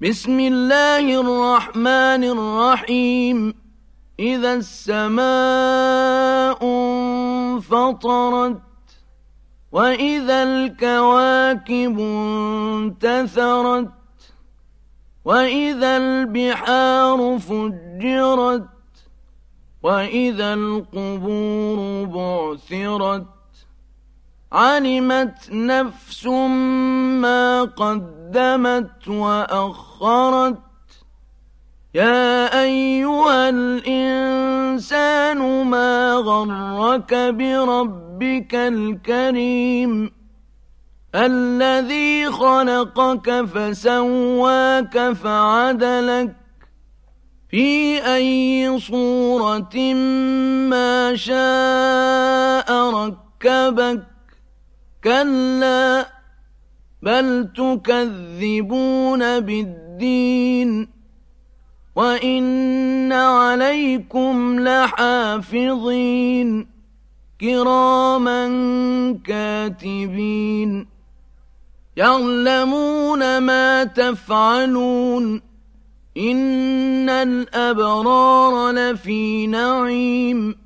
بسم الله الرحمن الرحيم. إذا السماء انفطرت وإذا الكواكب انتثرت وإذا البحار فجرت وإذا القبور بعثرت علمت نفس ما قدمت وأخرت يا أيها الإنسان ما غرك بربك الكريم الذي خلقك فسواك فعدلك في أي صورة ما شاء ركبك كلا بل تكذبون بالدين وإن عليكم لحافظين كراما كاتبين يعلمون ما تفعلون إن الأبرار لفي نعيم